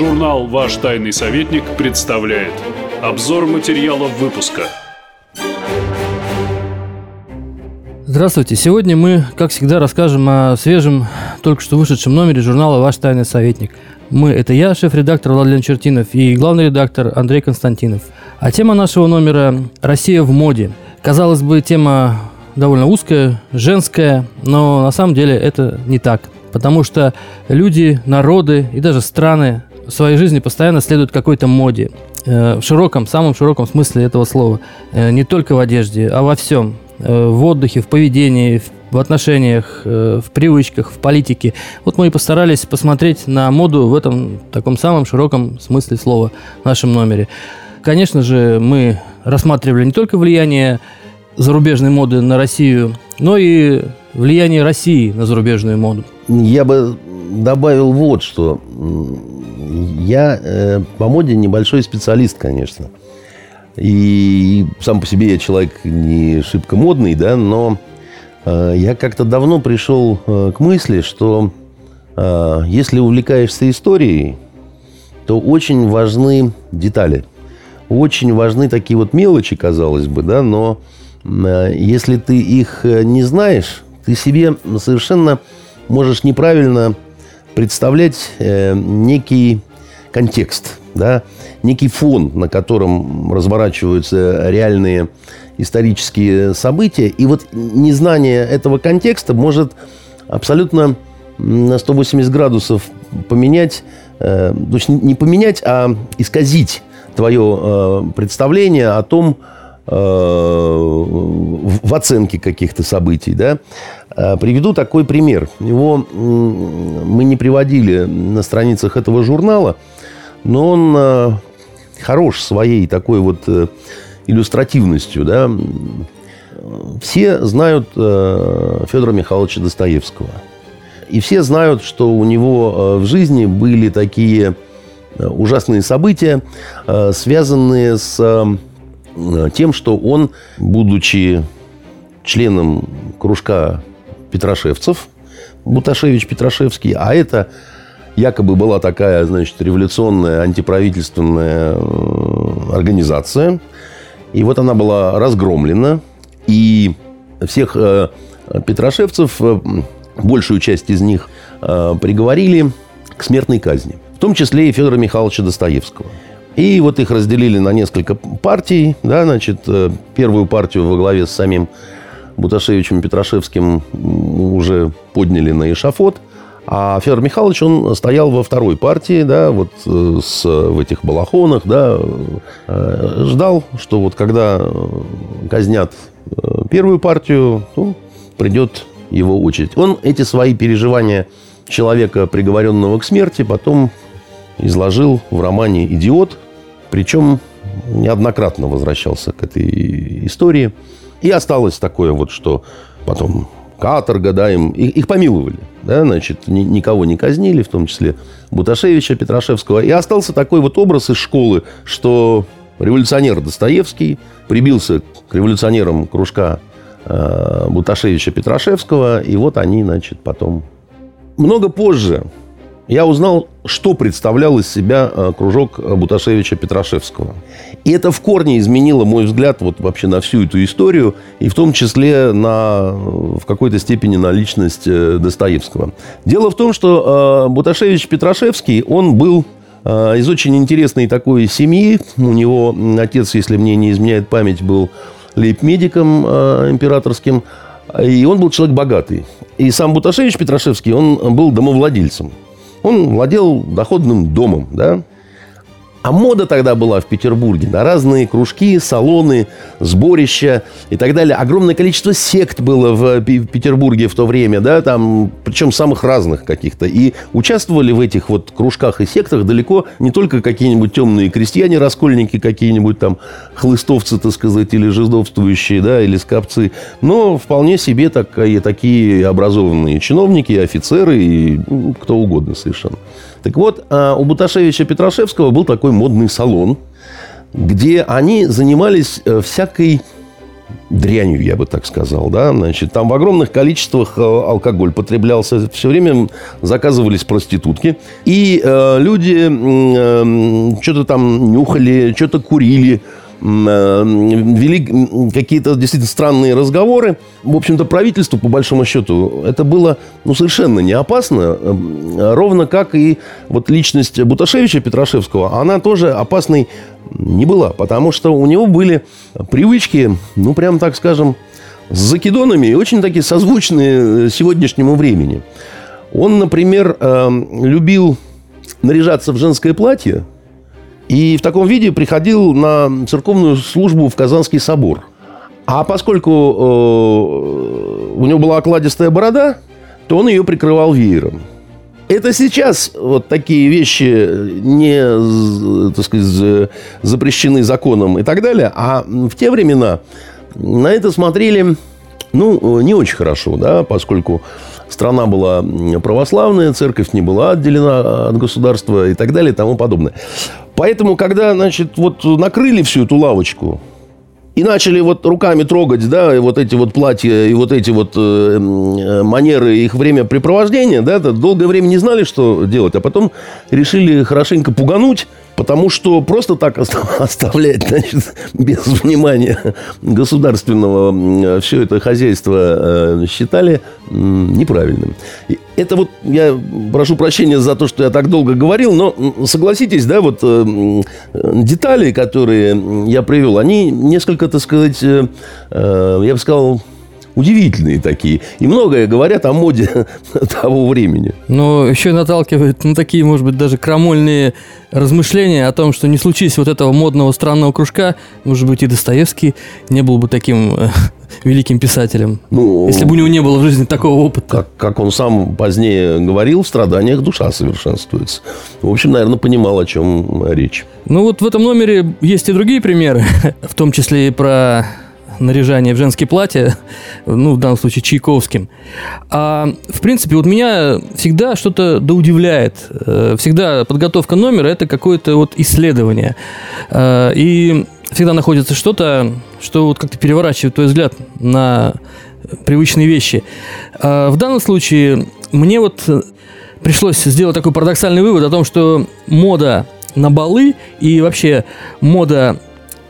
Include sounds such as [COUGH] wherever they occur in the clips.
Журнал «Ваш тайный советник» представляет Обзор материалов выпуска Здравствуйте! Сегодня мы, как всегда, расскажем о свежем, только что вышедшем номере журнала «Ваш тайный советник». Мы – это я, шеф-редактор Владимир Чертинов и главный редактор Андрей Константинов. А тема нашего номера – «Россия в моде». Казалось бы, тема довольно узкая, женская, но на самом деле это не так. Потому что люди, народы и даже страны в своей жизни постоянно следуют какой-то моде. Э, в широком, самом широком смысле этого слова. Э, не только в одежде, а во всем. Э, в отдыхе, в поведении, в отношениях, в привычках, в политике. Вот мы и постарались посмотреть на моду в этом таком самом широком смысле слова в нашем номере. Конечно же, мы рассматривали не только влияние зарубежной моды на Россию, но и влияние России на зарубежную моду. Я бы добавил вот что. Я э, по моде небольшой специалист, конечно. И сам по себе я человек не шибко модный, да, но э, я как-то давно пришел э, к мысли, что э, если увлекаешься историей, то очень важны детали. Очень важны такие вот мелочи, казалось бы, да, но э, если ты их э, не знаешь, ты себе совершенно можешь неправильно представлять э, некий контекст, да, некий фон, на котором разворачиваются реальные исторические события. И вот незнание этого контекста может абсолютно на 180 градусов поменять, э, то есть не поменять, а исказить твое э, представление о том, э, в оценке каких-то событий. Да? Приведу такой пример. Его мы не приводили на страницах этого журнала – но он э, хорош своей такой вот э, иллюстративностью, да. Все знают э, Федора Михайловича Достоевского. И все знают, что у него в жизни были такие ужасные события, связанные с тем, что он, будучи членом кружка Петрошевцев, Буташевич Петрошевский, а это якобы была такая, значит, революционная антиправительственная э, организация. И вот она была разгромлена. И всех э, петрошевцев, э, большую часть из них приговорили к смертной казни. В том числе и Федора Михайловича Достоевского. И вот их разделили на несколько партий. Да, значит, первую партию во главе с самим Буташевичем Петрошевским уже подняли на эшафот – а Федор Михайлович, он стоял во второй партии, да, вот э, с, в этих балахонах, да, э, ждал, что вот когда казнят э, первую партию, ну, придет его очередь. Он эти свои переживания человека, приговоренного к смерти, потом изложил в романе «Идиот», причем неоднократно возвращался к этой истории. И осталось такое вот, что потом каторга, да, им, их, их помиловали, да, значит, ни, никого не казнили, в том числе Буташевича, Петрашевского. И остался такой вот образ из школы, что революционер Достоевский прибился к революционерам кружка э, Буташевича Петрашевского, и вот они, значит, потом... Много позже я узнал, что представлял из себя э, кружок Буташевича Петрашевского. И это в корне изменило мой взгляд вот вообще на всю эту историю, и в том числе на, в какой-то степени на личность э, Достоевского. Дело в том, что э, Буташевич Петрашевский, он был из очень интересной такой семьи. У него отец, если мне не изменяет память, был лейб-медиком императорским. И он был человек богатый. И сам Буташевич Петрашевский, он был домовладельцем. Он владел доходным домом, да, а мода тогда была в Петербурге на разные кружки, салоны, сборища и так далее. Огромное количество сект было в Петербурге в то время, да, там, причем самых разных каких-то. И участвовали в этих вот кружках и сектах далеко не только какие-нибудь темные крестьяне, раскольники, какие-нибудь там хлыстовцы, так сказать, или жидовствующие, да, или скопцы, но вполне себе такие, такие образованные чиновники, офицеры и ну, кто угодно совершенно. Так вот, а, у Буташевича Петрашевского был такой модный салон, где они занимались э, всякой дрянью, я бы так сказал, да, значит, там в огромных количествах э, алкоголь потреблялся, все время заказывались проститутки, и э, люди э, что-то там нюхали, что-то курили, э, вели какие-то действительно странные разговоры. В общем-то, правительству, по большому счету, это было ну, совершенно не опасно. Э, ровно как и вот личность Буташевича Петрашевского, она тоже опасной не была, потому что у него были привычки, ну, прям так скажем, с закидонами и очень такие созвучные э, сегодняшнему времени. Он, например, любил наряжаться в женское платье и в таком виде приходил на церковную службу в Казанский собор. А поскольку э, у него была окладистая борода, то он ее прикрывал веером. Это сейчас вот такие вещи не, так сказать, запрещены законом и так далее. А в те времена на это смотрели, ну, не очень хорошо, да, поскольку страна была православная, церковь не была отделена от государства и так далее и тому подобное. Поэтому, когда, значит, вот накрыли всю эту лавочку, и начали вот руками трогать, да, и вот эти вот платья, и вот эти вот э, э манеры, их времяпрепровождения, да, долгое время не знали, что делать, а потом решили хорошенько пугануть, потому что просто так [LAUGHS] оставлять, значит, без внимания государственного все это хозяйство э, считали неправильным. Это вот, я прошу прощения за то, что я так долго говорил, но согласитесь, да, вот э, детали, которые я привел, они несколько, так сказать, э, э, я бы сказал, удивительные такие. И многое говорят о моде [LAUGHS] того времени. Но еще и наталкивает на такие, может быть, даже крамольные размышления о том, что не случись вот этого модного странного кружка, может быть, и Достоевский не был бы таким э, [LAUGHS] великим писателем, ну, если бы у него не было в жизни такого опыта. Как, как он сам позднее говорил, в страданиях душа совершенствуется. В общем, наверное, понимал, о чем речь. Ну вот в этом номере есть и другие примеры, [LAUGHS] в том числе и про наряжание в женские платья, ну, в данном случае Чайковским. А, в принципе, вот меня всегда что-то да удивляет. Э, всегда подготовка номера – это какое-то вот исследование. А, и всегда находится что-то, что вот как-то переворачивает твой взгляд на привычные вещи. А, в данном случае мне вот пришлось сделать такой парадоксальный вывод о том, что мода на балы и вообще мода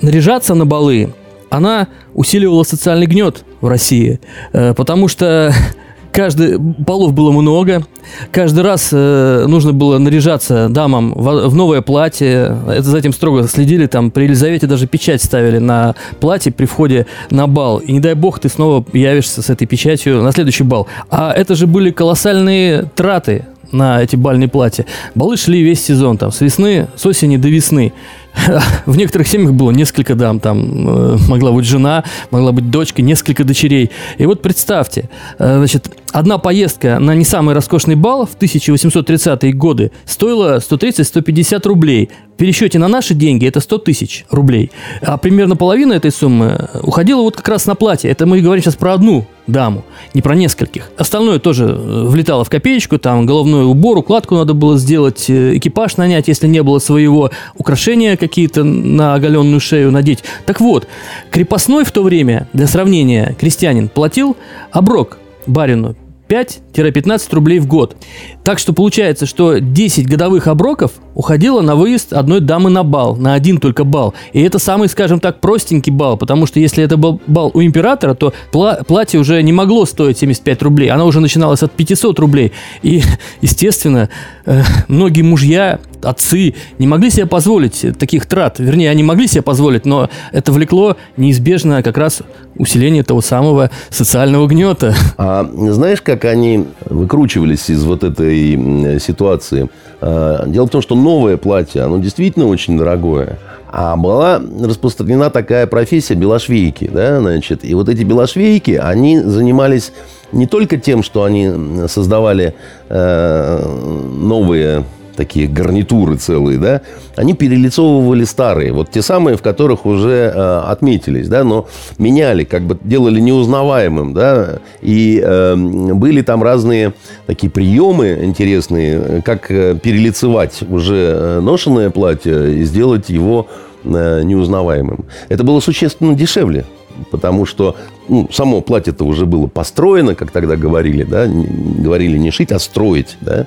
наряжаться на балы она усиливала социальный гнет в России, э, потому что [LAUGHS] каждый полов было много, каждый раз э, нужно было наряжаться дамам в, в новое платье. Это за этим строго следили. Там при Елизавете даже печать ставили на платье при входе на бал. И не дай бог ты снова явишься с этой печатью на следующий бал. А это же были колоссальные траты на эти бальные платья. Балы шли весь сезон, там, с весны, с осени до весны. [LAUGHS] В некоторых семьях было несколько дам, там э, могла быть жена, могла быть дочка, несколько дочерей. И вот представьте, э, значит, одна поездка на не самый роскошный бал в 1830-е годы стоила 130-150 рублей. В пересчете на наши деньги это 100 тысяч рублей. А примерно половина этой суммы уходила вот как раз на платье. Это мы говорим сейчас про одну даму, не про нескольких. Остальное тоже э, влетало в копеечку, там головной убор, укладку надо было сделать, экипаж нанять, если не было своего, украшения какие-то на оголенную шею надеть. Так вот, крепостной в то время, для сравнения, крестьянин платил оброк барину 5-15 рублей в год. Так что получается, что 10 годовых оброков уходило на выезд одной дамы на бал, на один только бал. И это самый, скажем так, простенький бал, потому что если это был бал у императора, то пла- платье уже не могло стоить 75 рублей, оно уже начиналось от 500 рублей. И, естественно, э, многие мужья, отцы не могли себе позволить таких трат. Вернее, они могли себе позволить, но это влекло неизбежно как раз усиление того самого социального гнета. А знаешь, как они выкручивались из вот этой ситуации? А, дело в том, что новое платье, оно действительно очень дорогое. А была распространена такая профессия белошвейки, да, значит. И вот эти белошвейки, они занимались не только тем, что они создавали э, новые такие гарнитуры целые, да, они перелицовывали старые, вот те самые, в которых уже э, отметились, да, но меняли, как бы делали неузнаваемым, да, и э, были там разные такие приемы интересные, как э, перелицевать уже э, ношенное платье и сделать его э, неузнаваемым. Это было существенно дешевле потому что ну, само платье-то уже было построено, как тогда говорили, да, говорили не шить, а строить, да.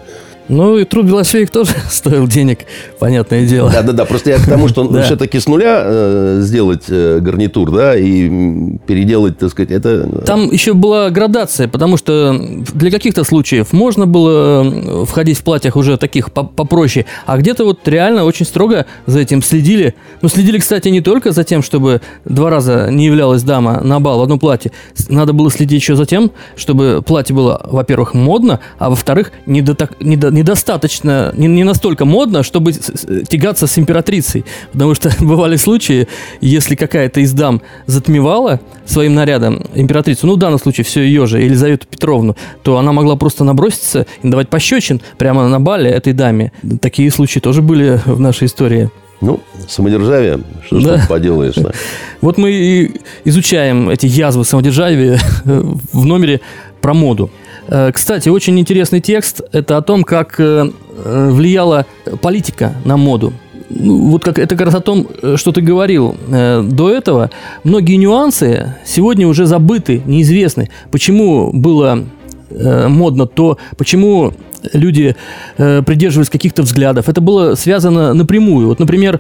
Ну, и труд Белошвейк тоже [LAUGHS] стоил денег, понятное дело. Да-да-да, просто я к тому, что [LAUGHS] все-таки с нуля э, сделать э, гарнитур, да, и переделать, так сказать, это... Э, Там еще была градация, потому что для каких-то случаев можно было входить в платьях уже таких попроще, а где-то вот реально очень строго за этим следили. Ну, следили, кстати, не только за тем, чтобы два раза не являлась дама на бал в одном платье. Надо было следить еще за тем, чтобы платье было, во-первых, модно, а во-вторых, не до, так, не до недостаточно, не, не настолько модно, чтобы тягаться с императрицей. Потому что [LAUGHS] бывали случаи, если какая-то из дам затмевала своим нарядом императрицу, ну, в данном случае все ее же, Елизавету Петровну, то она могла просто наброситься и давать пощечин прямо на бале этой даме. Такие случаи тоже были в нашей истории. Ну, самодержавие, что да. ж поделаешь. Да? [LAUGHS] Вот мы и изучаем эти язвы самодержавия [LAUGHS] в номере про моду. Э, кстати, очень интересный текст. Это о том, как э, э, влияла политика на моду. Ну, вот как, это как раз о том, что ты говорил до этого. Многие нюансы сегодня уже забыты, неизвестны. Почему было модно то, почему люди придерживались каких-то взглядов. Это было связано напрямую. Вот, например,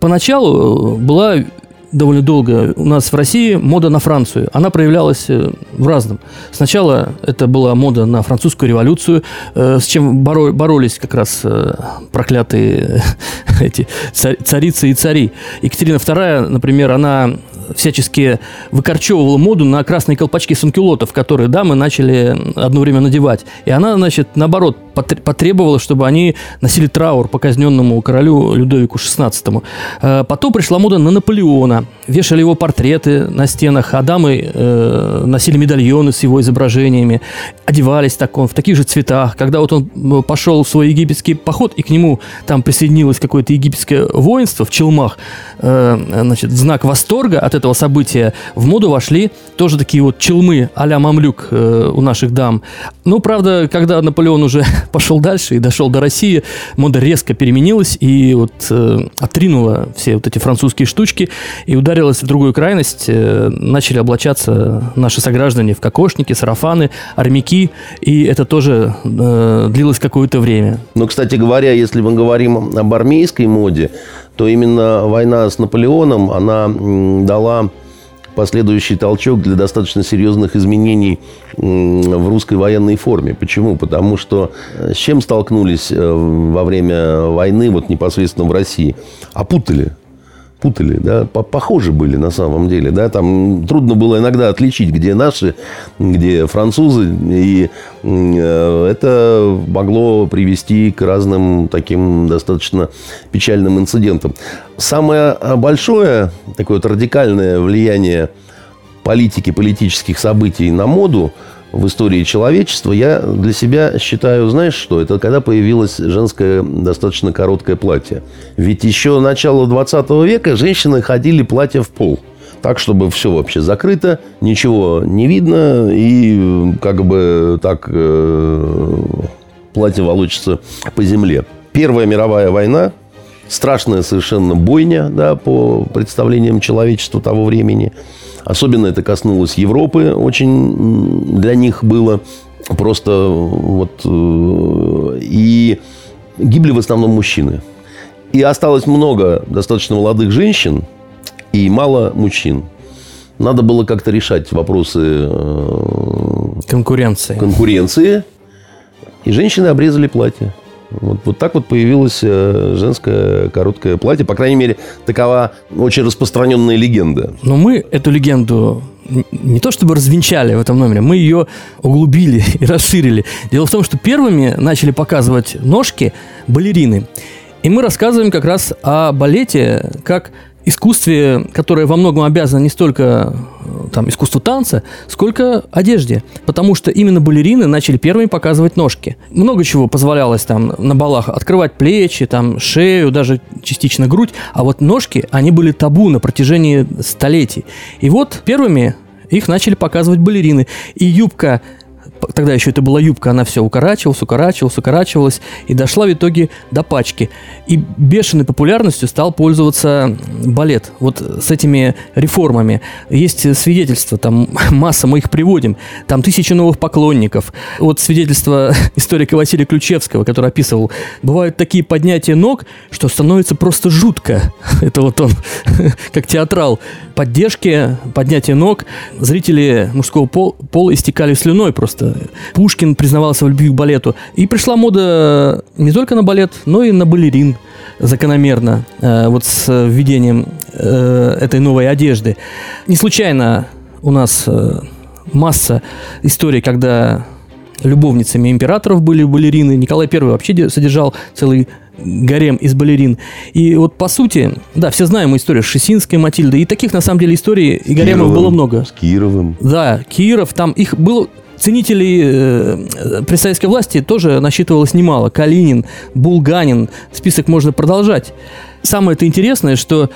поначалу была довольно долго у нас в России мода на Францию. Она проявлялась э, в разном. Сначала это была мода на французскую революцию, э, с чем боролись как раз э, проклятые [LAUGHS] эти царицы и цари. Екатерина II, например, она всячески выкорчевывала моду на красные колпачки санкюлотов, которые дамы начали одно время надевать. И она, значит, наоборот, потребовала, чтобы они носили траур по казненному королю Людовику XVI. Э, потом пришла мода на Наполеона. Вешали его портреты на стенах, а дамы э, носили медальоны с его изображениями, одевались так он, в таких же цветах. Когда вот он пошел в свой египетский поход, и к нему там присоединилось какое-то египетское воинство в челмах, э, значит, знак восторга от этого события в моду вошли тоже такие вот челмы а-ля мамлюк э, у наших дам. Ну, правда, когда Наполеон уже [LAUGHS] пошел дальше и дошел до России, мода резко переменилась и вот э, отринула все вот эти французские штучки и ударилась в другую крайность. Э, начали облачаться наши сограждане в кокошники, сарафаны, армяки, и это тоже э, длилось какое-то время. Ну, кстати говоря, если мы говорим об армейской моде, то именно война с Наполеоном, она дала последующий толчок для достаточно серьезных изменений в русской военной форме. Почему? Потому что э, с чем столкнулись э, во время войны, вот непосредственно в России? Опутали путали, да, похожи были на самом деле, да, там трудно было иногда отличить, где наши, где французы, и э, это могло привести к разным таким достаточно печальным инцидентам. Самое большое такое вот радикальное влияние политики, политических событий на моду – в истории человечества, я для себя считаю, знаешь что, это когда появилось женское достаточно короткое платье. Ведь еще начало 20 века женщины ходили платье в пол. Так, чтобы все вообще закрыто, ничего не видно, и как бы так э, платье волочится по земле. Первая мировая война, страшная совершенно бойня, да, по представлениям человечества того времени – Особенно это коснулось Европы. Очень для них было просто вот... Э, и гибли в основном мужчины. И осталось много достаточно молодых женщин и мало мужчин. Надо было как-то решать вопросы э, конкуренции. конкуренции. И женщины обрезали платье. Вот, вот так вот появилось э, женское короткое платье. По крайней мере, такова очень распространенная легенда. Но мы эту легенду не то чтобы развенчали в этом номере, мы ее углубили [LAUGHS] и расширили. Дело в том, что первыми начали показывать ножки балерины. И мы рассказываем как раз о балете как искусстве, которое во многом обязано не столько э, там, искусству танца, сколько одежде. Потому что именно балерины начали первыми показывать ножки. Много чего позволялось там на балах. Открывать плечи, там, шею, даже частично грудь. А вот ножки, они были табу на протяжении столетий. И вот первыми их начали показывать балерины. И юбка тогда еще это была юбка, она все укорачивалась, укорачивалась, укорачивалась, и дошла в итоге до пачки. И бешеной популярностью стал пользоваться балет. Вот с этими реформами. Есть свидетельства, там [LAUGHS] масса, мы их приводим. Там тысячи новых поклонников. Вот свидетельство [LAUGHS] историка Василия Ключевского, который описывал, бывают такие поднятия ног, что становится просто жутко. [LAUGHS] Это вот он, как театрал. Поддержки, поднятие ног. Зрители мужского пола истекали слюной просто. Пушкин признавался в любви к балету. И пришла мода не только на балет, но и на балерин закономерно. Э, вот с введением э, этой новой одежды. Не случайно у нас э, масса историй, когда любовницами императоров были балерины. Николай I вообще содержал целый гарем из балерин. И вот по сути, да, все знаем историю с Шесинской Матильдой. И таких, на самом деле, историй и гаремов было много. С Кировым. Да, Киров, там их было ценителей э, при советской власти тоже насчитывалось немало. Калинин, Булганин, список можно продолжать. Самое это интересное, что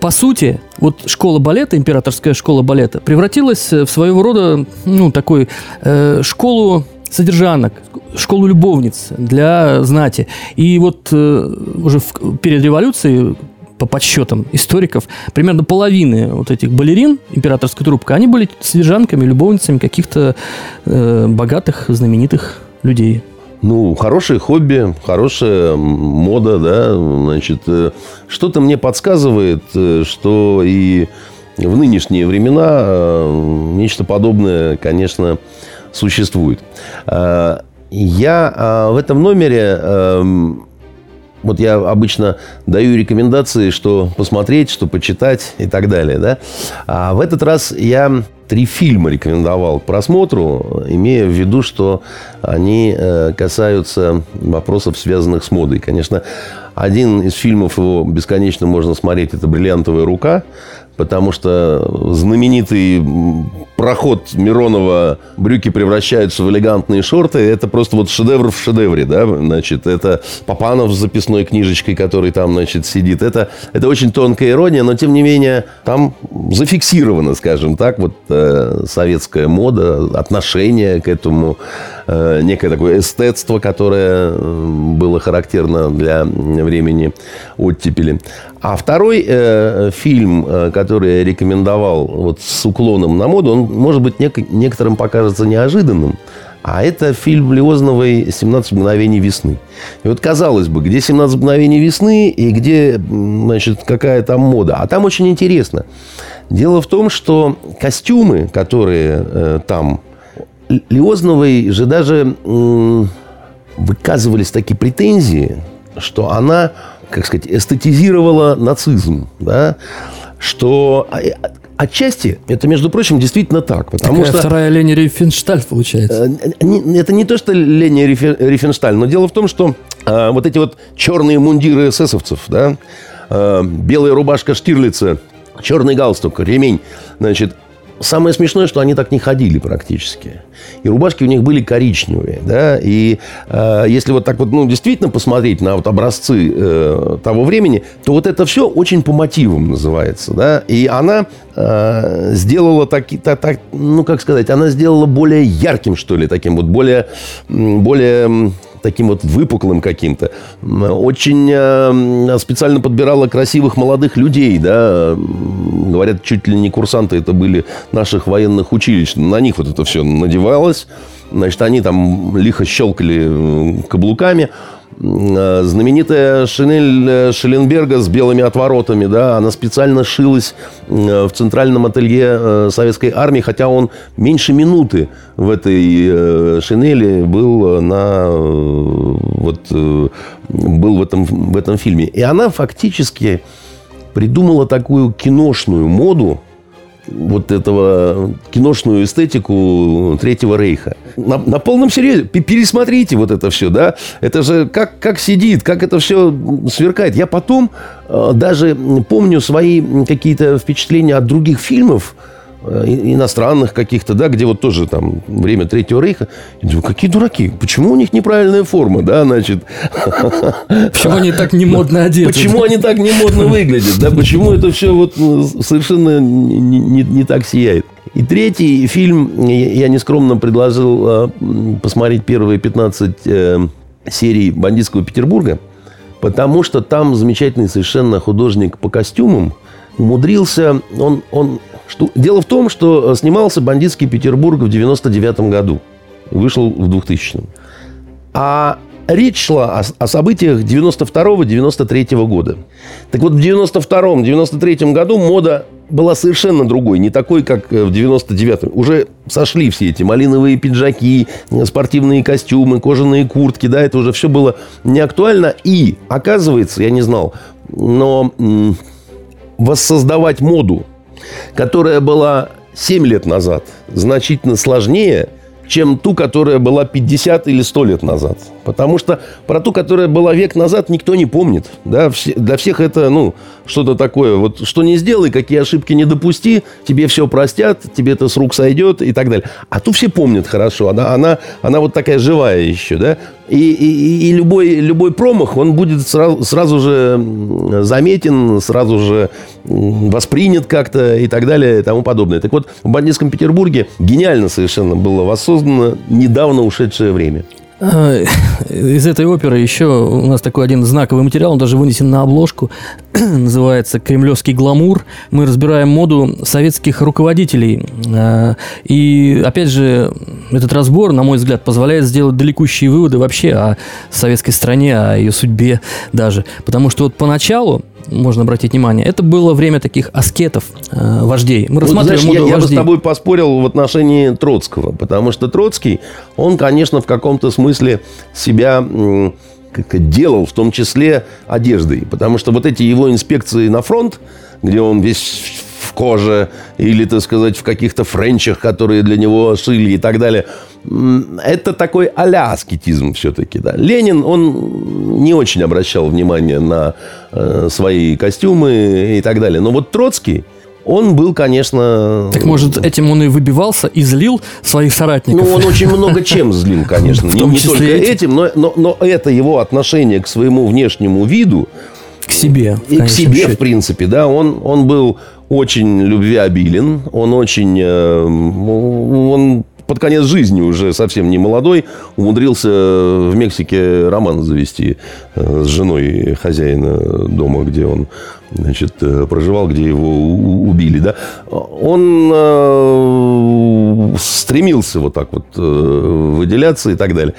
по сути, вот школа балета, императорская школа балета, превратилась в своего рода, ну, такой э, школу содержанок, школу любовниц для знати. И вот э, уже в, перед революцией по подсчетам историков, примерно половины вот этих балерин императорской трубки, они были содержанками, любовницами каких-то э, богатых, знаменитых людей. Ну, хорошее хобби, хорошая мода, да, значит, э, что-то мне подсказывает, э, что и в нынешние времена э, нечто подобное, конечно, существует. Я в этом номере эм, вот я обычно даю рекомендации, что посмотреть, что почитать и так далее. Да? А в этот раз я три фильма рекомендовал к просмотру, имея в виду, что они э, касаются вопросов, связанных с модой. Конечно, один из фильмов его бесконечно можно смотреть, это «Бриллиантовая рука», потому что знаменитый проход Миронова брюки превращаются в элегантные шорты. Это просто вот шедевр в шедевре, да, значит, это Папанов с записной книжечкой, который там, значит, сидит. Это, это очень тонкая ирония, но, тем не менее, там зафиксировано, скажем так, вот э, советская мода, отношение к этому, э, некое такое эстетство, которое э, было характерно для времени оттепели. А второй э, фильм, э, который я рекомендовал вот с уклоном на моду, он, может быть, нек- некоторым покажется неожиданным. А это фильм Леозновой «17 мгновений весны». И вот, казалось бы, где «17 мгновений весны» и где, значит, какая там мода. А там очень интересно. Дело в том, что костюмы, которые э, там... Леозновой же даже э, выказывались такие претензии, что она как сказать, эстетизировала нацизм, да, что а, Отчасти это, между прочим, действительно так. Потому Такая что вторая Лени Рифеншталь получается. Э, это не то, что Лени Рифеншталь, но дело в том, что э, вот эти вот черные мундиры эсэсовцев, да, э, белая рубашка Штирлица, черный галстук, ремень, значит, Самое смешное, что они так не ходили практически. И рубашки у них были коричневые. Да? И э, если вот так вот, ну, действительно посмотреть на вот образцы э, того времени, то вот это все очень по мотивам называется. Да? И она э, сделала так, так, так, ну, как сказать, она сделала более ярким, что ли, таким вот, более, более таким вот выпуклым каким-то. Очень э, специально подбирала красивых молодых людей, да. Говорят, чуть ли не курсанты это были наших военных училищ. На них вот это все надевалось. Значит, они там лихо щелкали э, каблуками. Э, знаменитая шинель э, Шелленберга с белыми отворотами, да, она специально шилась в центральном ателье советской армии, хотя он меньше минуты в этой шинели был на вот был в этом в этом фильме, и она фактически придумала такую киношную моду, вот этого киношную эстетику Третьего Рейха. На, на полном серьезе. Пересмотрите вот это все, да. Это же как, как сидит, как это все сверкает. Я потом э, даже помню свои какие-то впечатления от других фильмов, иностранных каких-то, да, где вот тоже там время Третьего Рейха. Я думаю, какие дураки, почему у них неправильная форма, да, значит. Почему они так не модно [LAUGHS] одеты? Почему они так не модно выглядят, да, почему это все вот ну, совершенно не, не, не так сияет. И третий фильм, я нескромно предложил э, посмотреть первые 15 э, серий «Бандитского Петербурга», потому что там замечательный совершенно художник по костюмам умудрился, он, он, что, дело в том, что снимался «Бандитский Петербург» в 99 году, вышел в 2000 А речь шла о, о событиях 92-93 года. Так вот, в 92-93 году мода была совершенно другой, не такой, как в 99-м. Уже сошли все эти малиновые пиджаки, спортивные костюмы, кожаные куртки, да, это уже все было не актуально. И, оказывается, я не знал, но воссоздавать моду, которая была 7 лет назад, значительно сложнее – чем ту, которая была 50 или 100 лет назад. Потому что про ту, которая была век назад, никто не помнит. Да? Для всех это ну, что-то такое. Вот что не сделай, какие ошибки не допусти, тебе все простят, тебе это с рук сойдет и так далее. А ту все помнят хорошо. Она, она, она вот такая живая еще. Да? И, и, и любой, любой промах, он будет сразу, сразу же заметен, сразу же воспринят как-то и так далее и тому подобное. Так вот, в бандитском Петербурге гениально совершенно было воссоздано недавно ушедшее время. А, [LAUGHS] из этой оперы еще у нас такой один знаковый материал, он даже вынесен на обложку, [CLEARS THROAT] называется «Кремлевский гламур». Мы разбираем моду советских руководителей. А, и, опять же, этот разбор, на мой взгляд, позволяет сделать далекущие выводы вообще о советской стране, о ее судьбе даже. Потому что вот поначалу можно обратить внимание, это было время таких аскетов, э, вождей. Мы рассматриваем знаешь, моду я, вождей. я бы с тобой поспорил в отношении Троцкого, потому что Троцкий, он, конечно, в каком-то смысле себя как делал, в том числе одеждой. Потому что вот эти его инспекции на фронт, где он весь в коже или, так сказать, в каких-то френчах, которые для него шили и так далее. Это такой а-ля аскетизм все-таки. Да. Ленин, он не очень обращал внимание на э, свои костюмы и так далее. Но вот Троцкий, он был, конечно... Так, может, этим он и выбивался, и злил своих соратников? Ну, он очень много чем злил, [LAUGHS] конечно. Не, не только этим, но, но, но это его отношение к своему внешнему виду, к себе. И к себе, счете. в принципе, да. Он, он был очень любвеобилен, он очень... Э, он под конец жизни уже совсем не молодой, умудрился в Мексике роман завести э, с женой хозяина дома, где он значит, э, проживал, где его убили. Да? Он стремился вот так вот выделяться и так далее.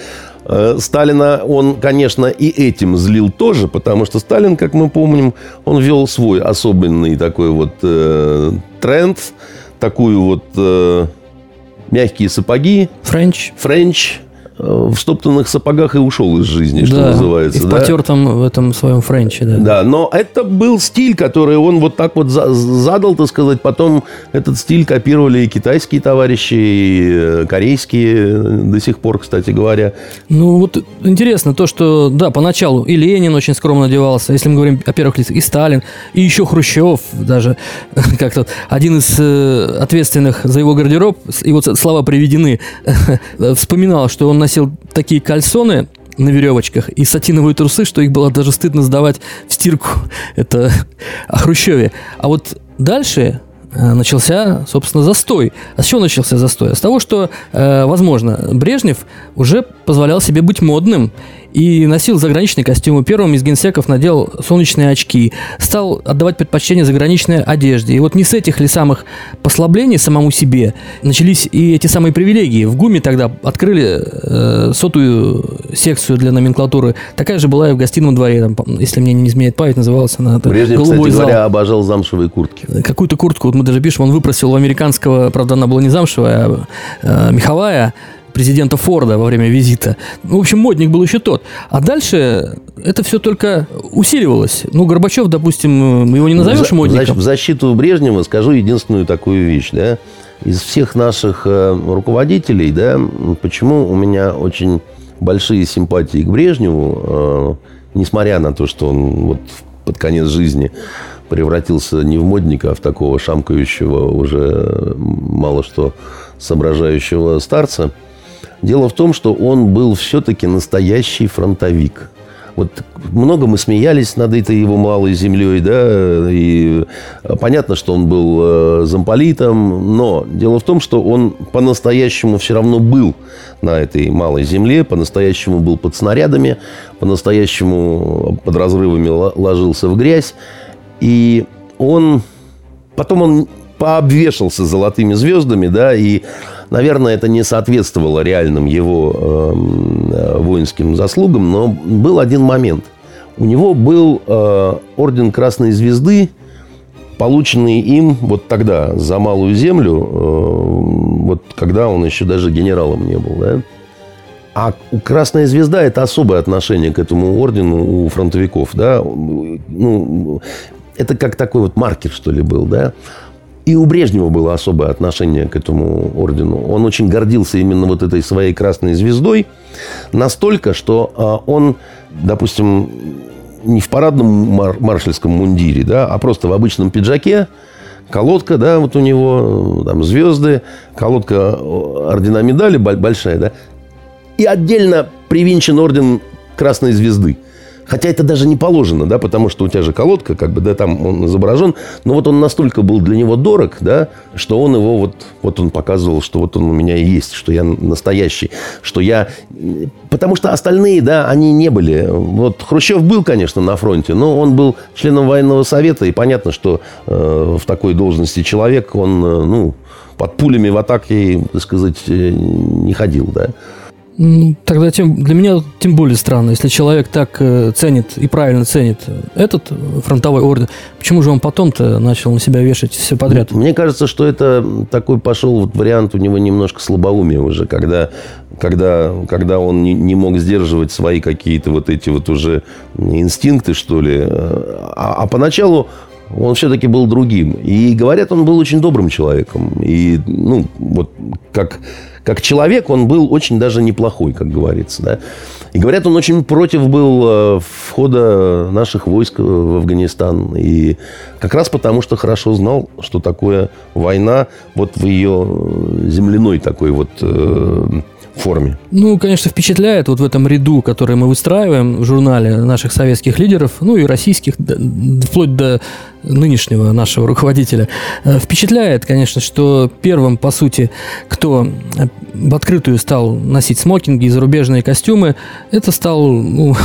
Э, Сталина он, конечно, и этим злил тоже, потому что Сталин, как мы помним, он вел свой особенный такой вот э, тренд, такую вот э, мягкие сапоги. Френч. Френч в стоптанных сапогах и ушел из жизни, что да, называется. И в да? потертом в этом своем френче, да. Да, но это был стиль, который он вот так вот задал, так сказать. Потом этот стиль копировали и китайские товарищи, и э, корейские до сих пор, кстати говоря. Ну, вот интересно то, что, да, поначалу и Ленин очень скромно одевался, если мы говорим о первых лицах, и Сталин, и еще Хрущев даже, [LAUGHS] как-то один из э, ответственных за его гардероб, его слова приведены, [LAUGHS] вспоминал, что он носил такие кальсоны на веревочках и сатиновые трусы, что их было даже стыдно сдавать в стирку. [LAUGHS] Это о Хрущеве. А вот дальше э, начался, собственно, застой. А с чего начался застой? А с того, что, э, возможно, Брежнев уже позволял себе быть модным и носил заграничные костюмы. Первым из генсеков надел солнечные очки, стал отдавать предпочтение заграничной одежде. И вот не с этих ли самых послаблений самому себе начались и эти самые привилегии. В ГУМе тогда открыли э, сотую секцию для номенклатуры. Такая же была и в гостином дворе, там, если мне не изменяет память, называлась она Брежнев, голубой кстати зал. говоря, обожал замшевые куртки. Какую-то куртку, вот мы даже пишем, он выпросил у американского, правда, она была не замшевая, а э, меховая, президента Форда во время визита. Ну, в общем, модник был еще тот. А дальше это все только усиливалось. Ну, Горбачев, допустим, его не назовешь За, модником. В защиту Брежнева скажу единственную такую вещь, да. Из всех наших э, руководителей, да, почему у меня очень большие симпатии к Брежневу, э, несмотря на то, что он вот под конец жизни превратился не в модника, а в такого шамкающего, уже мало что соображающего старца – Дело в том, что он был все-таки настоящий фронтовик. вот много мы смеялись над этой его малой землей, да, и понятно, что он был э, замполитом, но дело в том, что он по-настоящему все равно был на этой малой земле, по-настоящему был под снарядами, по-настоящему под разрывами ложился в грязь, и он... Потом он пообвешался золотыми звездами, да, и Наверное, это не соответствовало реальным его эм, э, воинским заслугам, но был один момент. У него был э, орден Красной Звезды, полученный им вот тогда за малую землю, э, вот когда он еще даже генералом не был, да. А Красная Звезда – это особое отношение к этому ордену у фронтовиков, да. Ну, это как такой вот маркер, что ли, был, да. И у Брежнева было особое отношение к этому ордену. Он очень гордился именно вот этой своей красной звездой. Настолько, что а, он, допустим, не в парадном мар- маршальском мундире, да, а просто в обычном пиджаке, колодка, да, вот у него, там, звезды, колодка ордена медали большая, да, и отдельно привинчен орден Красной Звезды. Хотя это даже не положено, да, потому что у тебя же колодка, как бы, да, там он изображен. Но вот он настолько был для него дорог, да, что он его вот, вот он показывал, что вот он у меня и есть, что я настоящий, что я... Потому что остальные, да, они не были. Вот Хрущев был, конечно, на фронте, но он был членом военного совета, и понятно, что э, в такой должности человек, он, э, ну, под пулями в атаке, так сказать, э, не ходил, да. Тогда тем, для меня тем более странно, если человек так э, ценит и правильно ценит этот фронтовой орден, почему же он потом-то начал на себя вешать все подряд? Мне кажется, что это такой пошел вот вариант у него немножко слабоумия уже, когда, когда, когда он не, не мог сдерживать свои какие-то вот эти вот уже инстинкты, что ли. А, а поначалу он все-таки был другим. И говорят, он был очень добрым человеком. И, ну, вот как как человек он был очень даже неплохой, как говорится. Да? И говорят, он очень против был э, входа наших войск в Афганистан. И как раз потому, что хорошо знал, что такое война вот в ее земляной такой вот э, форме. Ну, конечно, впечатляет вот в этом ряду, который мы выстраиваем в журнале наших советских лидеров, ну и российских, вплоть до нынешнего нашего руководителя. Э, впечатляет, конечно, что первым, по сути, кто в открытую стал носить смокинги и зарубежные костюмы, это стал ну,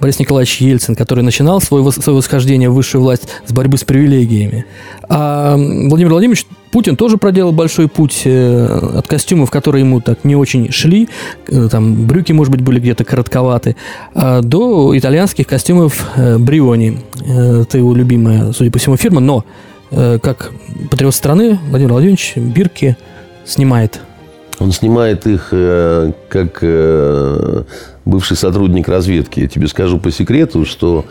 Борис Николаевич Ельцин, который начинал свое, свое восхождение в высшую власть с борьбы с привилегиями. А Владимир Владимирович Путин тоже проделал большой путь э, от костюмов, которые ему так не очень шли, э, там брюки, может быть, были где-то коротковаты, а до итальянских костюмов э, Бриони. Это его любимая, судя по всему, фирма, но как патриот страны Владимир Владимирович Бирки снимает он снимает их как бывший сотрудник разведки. Я тебе скажу по секрету, что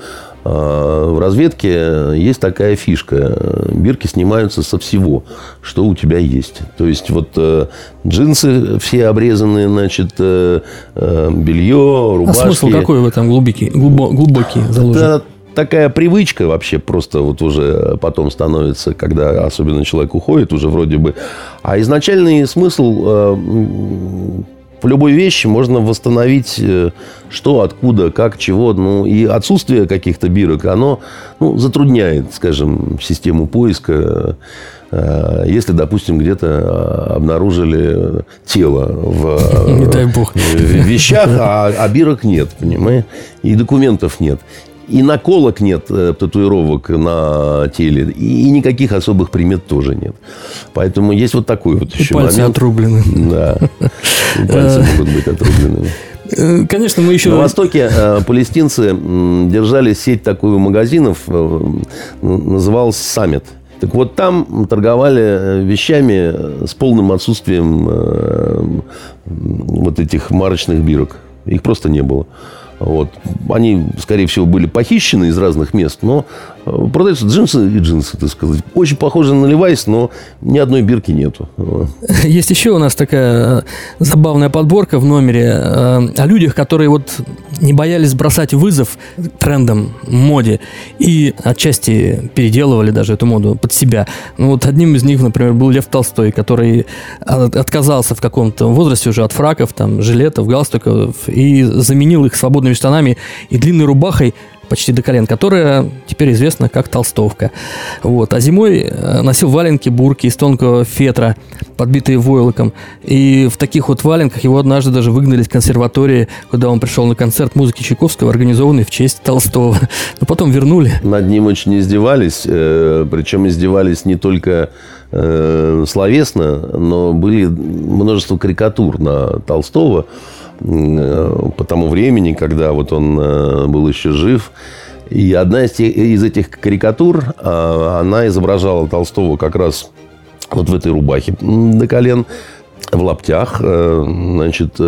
а, в разведке есть такая фишка. Бирки снимаются со всего, что у тебя есть. То есть, вот э, джинсы все обрезанные, значит, э, э, белье, рубашки. А смысл какой в этом глубокий, глубокий заложен? Это такая привычка вообще просто вот уже потом становится, когда особенно человек уходит уже вроде бы. А изначальный смысл в любой вещи можно восстановить э, что, откуда, как, чего. Ну, и отсутствие каких-то бирок, оно ну, затрудняет, скажем, систему поиска. Э, если, допустим, где-то э, обнаружили тело в, [LAUGHS] Не дай бог. в вещах, а, а бирок нет, понимаешь? И документов нет. И наколок нет э, татуировок на теле. И, и никаких особых примет тоже нет. Поэтому есть вот такой вот и еще пальцы момент. отрублены. Да. И пальцы могут быть отрублены. Э, конечно, мы еще... На Востоке э, палестинцы держали сеть такую магазинов, э, называлась «Саммит». Так вот, там торговали вещами с полным отсутствием э, вот этих марочных бирок. Их просто не было. Вот. Они, скорее всего, были похищены из разных мест, но продаются джинсы и джинсы, так сказать. Очень похожи на Levi's, но ни одной бирки нету. [LAUGHS] Есть еще у нас такая э, забавная подборка в номере э, о людях, которые вот не боялись бросать вызов трендам, моде и отчасти переделывали даже эту моду под себя. Ну, вот одним из них, например, был Лев Толстой, который отказался в каком-то возрасте уже от фраков, там, жилетов, галстуков и заменил их свободными штанами и длинной рубахой почти до колен, которая теперь известна как толстовка. Вот. А зимой э, носил валенки, бурки из тонкого фетра, подбитые войлоком. И в таких вот валенках его однажды даже выгнали из консерватории, куда он пришел на концерт музыки Чайковского, организованный в честь Толстого. [LAUGHS] Но потом вернули. Над ним очень издевались, э, причем издевались не только э, словесно, но были множество карикатур на Толстого. Э, по тому времени, когда вот он э, был еще жив. И одна из, тех, из этих карикатур, э, она изображала Толстого как раз вот в этой рубахе до колен, в лаптях, значит,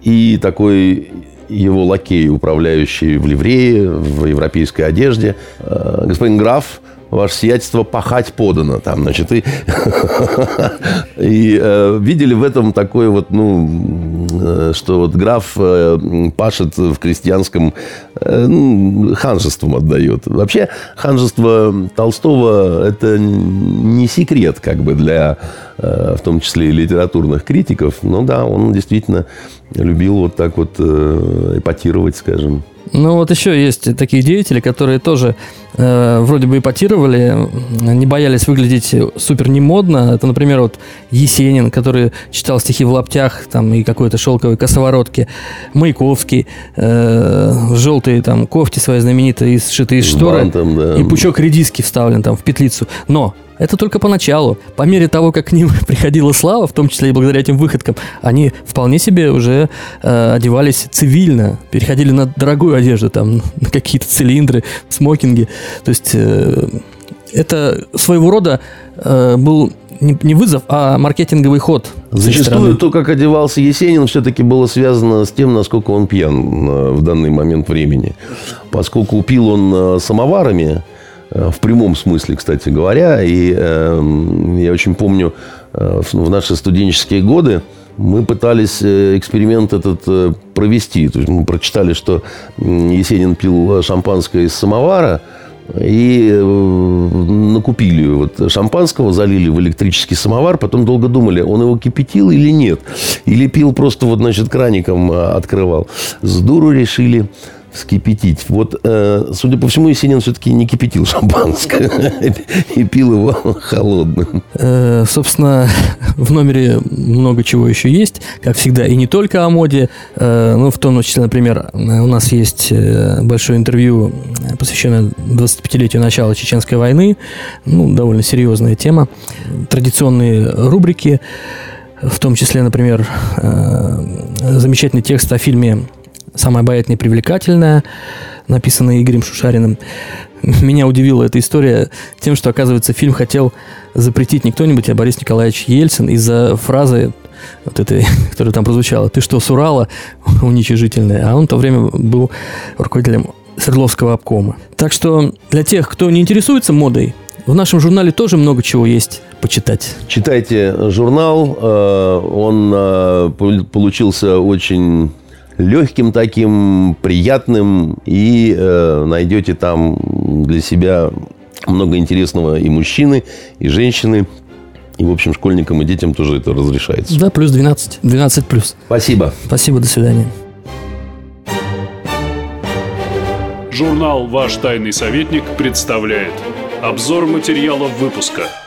и такой его лакей, управляющий в ливрее, в европейской одежде, господин граф, ваше сиятельство пахать подано. Там, значит, и, [LAUGHS] и э, видели в этом такое вот, ну, э, что вот граф э, пашет в крестьянском э, ну, ханжеством отдает. Вообще, ханжество Толстого – это не секрет, как бы, для, э, в том числе и литературных критиков. Но да, он действительно любил вот так вот э, эпатировать, скажем. Ну, вот еще есть такие деятели, которые тоже э, вроде бы эпатировали, не боялись выглядеть супер немодно. Это, например, вот Есенин, который читал стихи в лаптях там, и какой-то шелковой косоворотке. Маяковский, э, желтые там кофти свои знаменитые, сшитые из шторы. Бантом, да. И пучок редиски вставлен там в петлицу. Но это только поначалу. По мере того, как к ним [LAUGHS] приходила слава, в том числе и благодаря этим выходкам, они вполне себе уже э, одевались цивильно, переходили на дорогую одежду, там, [LAUGHS] на какие-то цилиндры, смокинги. То есть э, это своего рода э, был не, не вызов, а маркетинговый ход. Зачастую то, как одевался Есенин, все-таки было связано с тем, насколько он пьян э, в данный момент времени. Поскольку пил он э, самоварами, в прямом смысле, кстати говоря. И э, я очень помню, э, в наши студенческие годы мы пытались э, эксперимент этот э, провести. То есть мы прочитали, что Есенин пил шампанское из самовара, и накупили вот шампанского, залили в электрический самовар, потом долго думали, он его кипятил или нет. Или пил просто вот, значит, краником открывал. С дуру решили вскипятить. Вот, э, судя по всему, Есенин все-таки не кипятил шампанское [LAUGHS] и пил его холодным. Э, собственно, в номере много чего еще есть, как всегда, и не только о моде. Э, ну, в том числе, например, у нас есть большое интервью, посвященное 25-летию начала Чеченской войны. Ну, довольно серьезная тема. Традиционные рубрики, в том числе, например, замечательный текст о фильме самая обаятельная и привлекательная, написанная Игорем Шушариным. Меня удивила эта история тем, что, оказывается, фильм хотел запретить не кто-нибудь, а Борис Николаевич Ельцин из-за фразы вот этой, [LAUGHS] которая там прозвучала, «Ты что, с Урала?» [LAUGHS] уничижительная. А он в то время был руководителем Свердловского обкома. Так что для тех, кто не интересуется модой, в нашем журнале тоже много чего есть почитать. Читайте журнал. Э, он э, получился очень легким таким, приятным, и э, найдете там для себя много интересного и мужчины, и женщины. И, в общем, школьникам и детям тоже это разрешается. Да, плюс 12. 12 плюс. Спасибо. Спасибо, до свидания. Журнал «Ваш тайный советник» представляет обзор материалов выпуска –